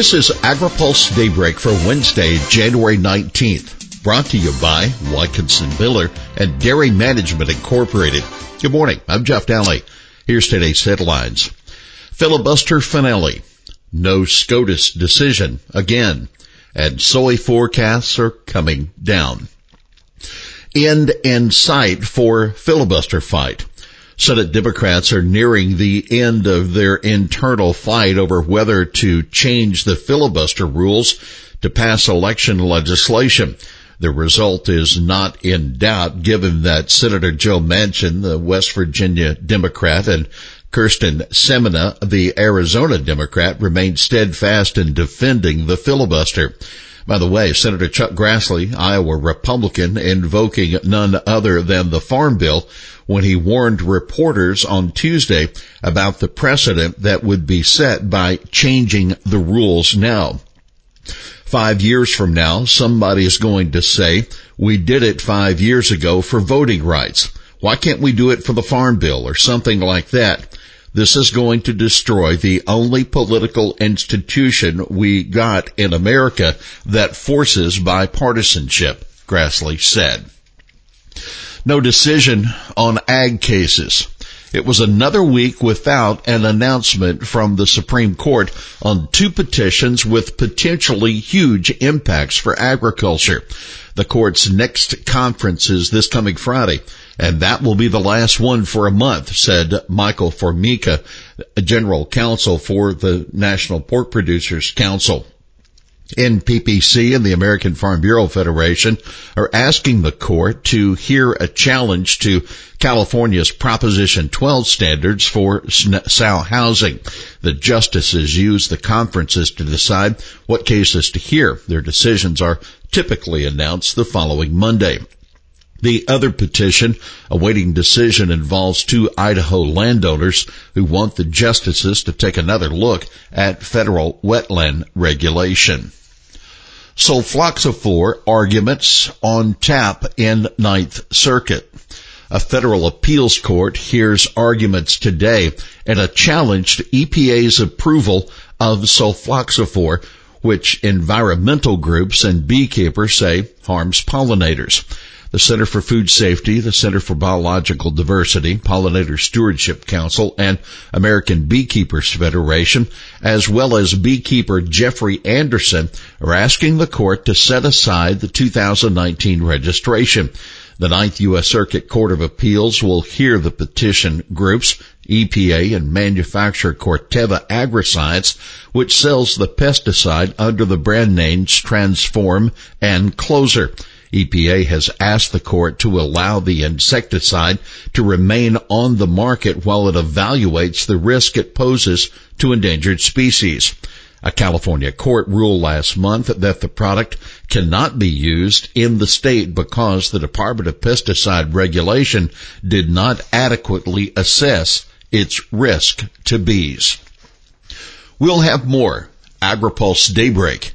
This is AgriPulse Daybreak for Wednesday, January 19th. Brought to you by Watkinson Miller and Dairy Management Incorporated. Good morning. I'm Jeff Daly. Here's today's headlines. Filibuster finale. No SCOTUS decision again. And soy forecasts are coming down. End in sight for filibuster fight. Senate Democrats are nearing the end of their internal fight over whether to change the filibuster rules to pass election legislation. The result is not in doubt given that Senator Joe Manchin, the West Virginia Democrat, and Kyrsten Sinema, the Arizona Democrat, remain steadfast in defending the filibuster. By the way, Senator Chuck Grassley, Iowa Republican, invoking none other than the Farm Bill when he warned reporters on Tuesday about the precedent that would be set by changing the rules now. Five years from now, somebody is going to say, we did it five years ago for voting rights. Why can't we do it for the farm bill or something like that? This is going to destroy the only political institution we got in America that forces bipartisanship, Grassley said. No decision on ag cases. It was another week without an announcement from the Supreme Court on two petitions with potentially huge impacts for agriculture. The court's next conference is this coming Friday and that will be the last one for a month, said Michael Formica, general counsel for the National Pork Producers Council. NPPC and the American Farm Bureau Federation are asking the court to hear a challenge to California's Proposition 12 standards for sow housing. The justices use the conferences to decide what cases to hear. Their decisions are typically announced the following Monday. The other petition awaiting decision involves two Idaho landowners who want the justices to take another look at federal wetland regulation. Sulfoxaflor arguments on tap in Ninth Circuit. A federal appeals court hears arguments today and a challenge to EPA's approval of sulfoxaflor, which environmental groups and beekeepers say harms pollinators the Center for Food Safety, the Center for Biological Diversity, Pollinator Stewardship Council, and American Beekeepers Federation, as well as beekeeper Jeffrey Anderson, are asking the court to set aside the 2019 registration. The Ninth U.S. Circuit Court of Appeals will hear the petition groups, EPA and manufacturer Corteva Agriscience, which sells the pesticide under the brand names Transform and Closer. EPA has asked the court to allow the insecticide to remain on the market while it evaluates the risk it poses to endangered species. A California court ruled last month that the product cannot be used in the state because the Department of Pesticide Regulation did not adequately assess its risk to bees. We'll have more AgriPulse Daybreak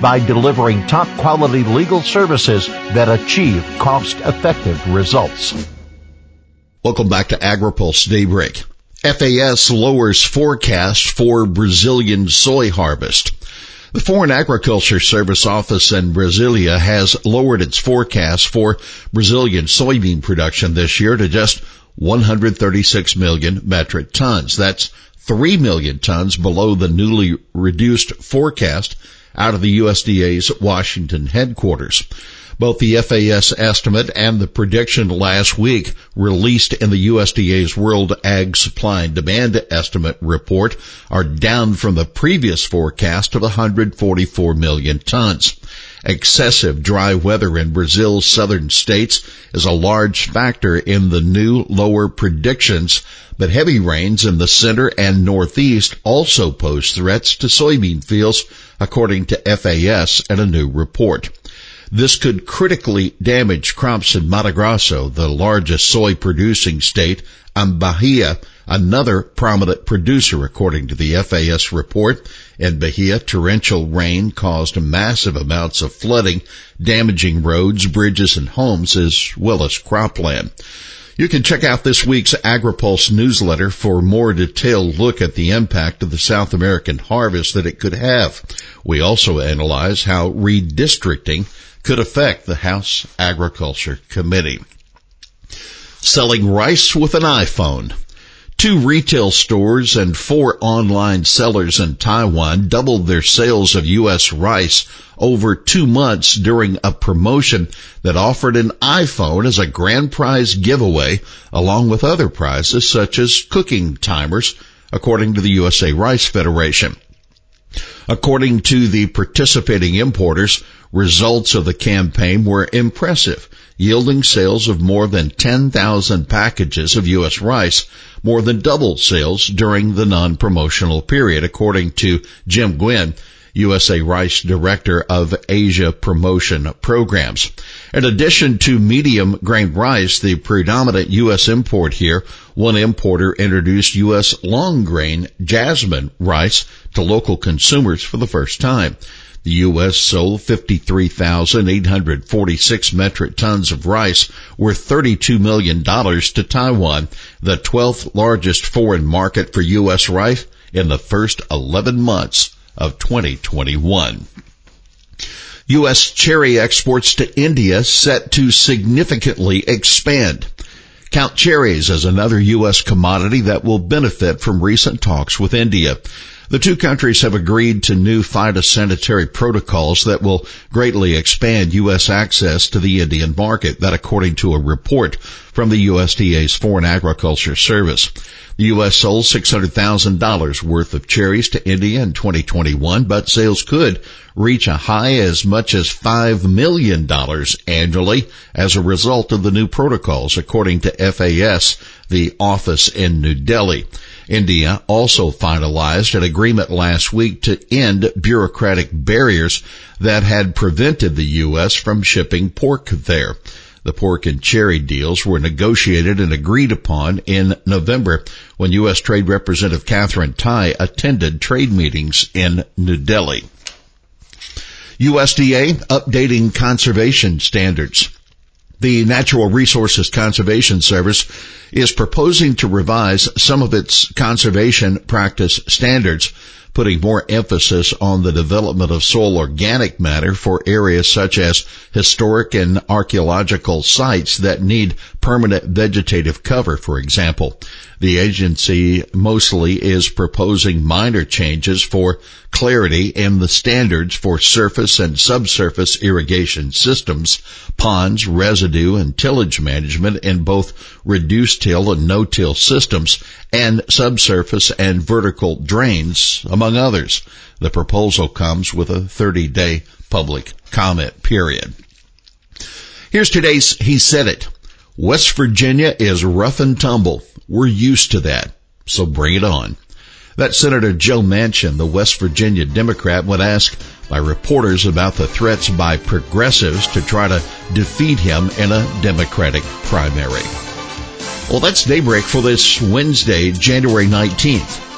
by delivering top quality legal services that achieve cost effective results. Welcome back to AgriPulse Daybreak. FAS lowers forecast for Brazilian soy harvest. The Foreign Agriculture Service Office in Brasilia has lowered its forecast for Brazilian soybean production this year to just 136 million metric tons. That's 3 million tons below the newly reduced forecast out of the USDA's Washington headquarters. Both the FAS estimate and the prediction last week released in the USDA's World Ag Supply and Demand Estimate report are down from the previous forecast of 144 million tons. Excessive dry weather in Brazil's southern states is a large factor in the new lower predictions, but heavy rains in the center and northeast also pose threats to soybean fields according to FAS and a new report. This could critically damage crops in Mato Grosso, the largest soy producing state, and Bahia, another prominent producer according to the FAS report. In Bahia, torrential rain caused massive amounts of flooding, damaging roads, bridges, and homes as well as cropland. You can check out this week's AgriPulse newsletter for a more detailed look at the impact of the South American harvest that it could have. We also analyze how redistricting could affect the House Agriculture Committee. Selling rice with an iPhone. Two retail stores and four online sellers in Taiwan doubled their sales of U.S. rice over two months during a promotion that offered an iPhone as a grand prize giveaway along with other prizes such as cooking timers, according to the USA Rice Federation. According to the participating importers, results of the campaign were impressive, yielding sales of more than 10,000 packages of U.S. rice, more than double sales during the non-promotional period, according to Jim Guinn, USA Rice Director of Asia Promotion Programs. In addition to medium grain rice, the predominant U.S. import here, one importer introduced U.S. long grain jasmine rice to local consumers for the first time. The U.S. sold 53,846 metric tons of rice worth $32 million to Taiwan, the 12th largest foreign market for U.S. rice in the first 11 months of 2021. U.S. cherry exports to India set to significantly expand. Count cherries as another U.S. commodity that will benefit from recent talks with India. The two countries have agreed to new phytosanitary protocols that will greatly expand U.S. access to the Indian market. That according to a report from the USDA's Foreign Agriculture Service. The U.S. sold $600,000 worth of cherries to India in 2021, but sales could reach a high as much as $5 million annually as a result of the new protocols, according to FAS, the office in New Delhi. India also finalized an agreement last week to end bureaucratic barriers that had prevented the U.S. from shipping pork there. The pork and cherry deals were negotiated and agreed upon in November when U.S. Trade Representative Katherine Tai attended trade meetings in New Delhi. USDA updating conservation standards. The Natural Resources Conservation Service is proposing to revise some of its conservation practice standards, putting more emphasis on the development of soil organic matter for areas such as historic and archaeological sites that need permanent vegetative cover, for example. The agency mostly is proposing minor changes for clarity in the standards for surface and subsurface irrigation systems, ponds, residue, and tillage management in both reduced till and no-till systems, and subsurface and vertical drains, among others. The proposal comes with a 30-day public comment period. Here's today's He Said It. West Virginia is rough and tumble. We're used to that. So bring it on. That Senator Joe Manchin, the West Virginia Democrat, when asked by reporters about the threats by progressives to try to defeat him in a Democratic primary. Well, that's daybreak for this Wednesday, January 19th.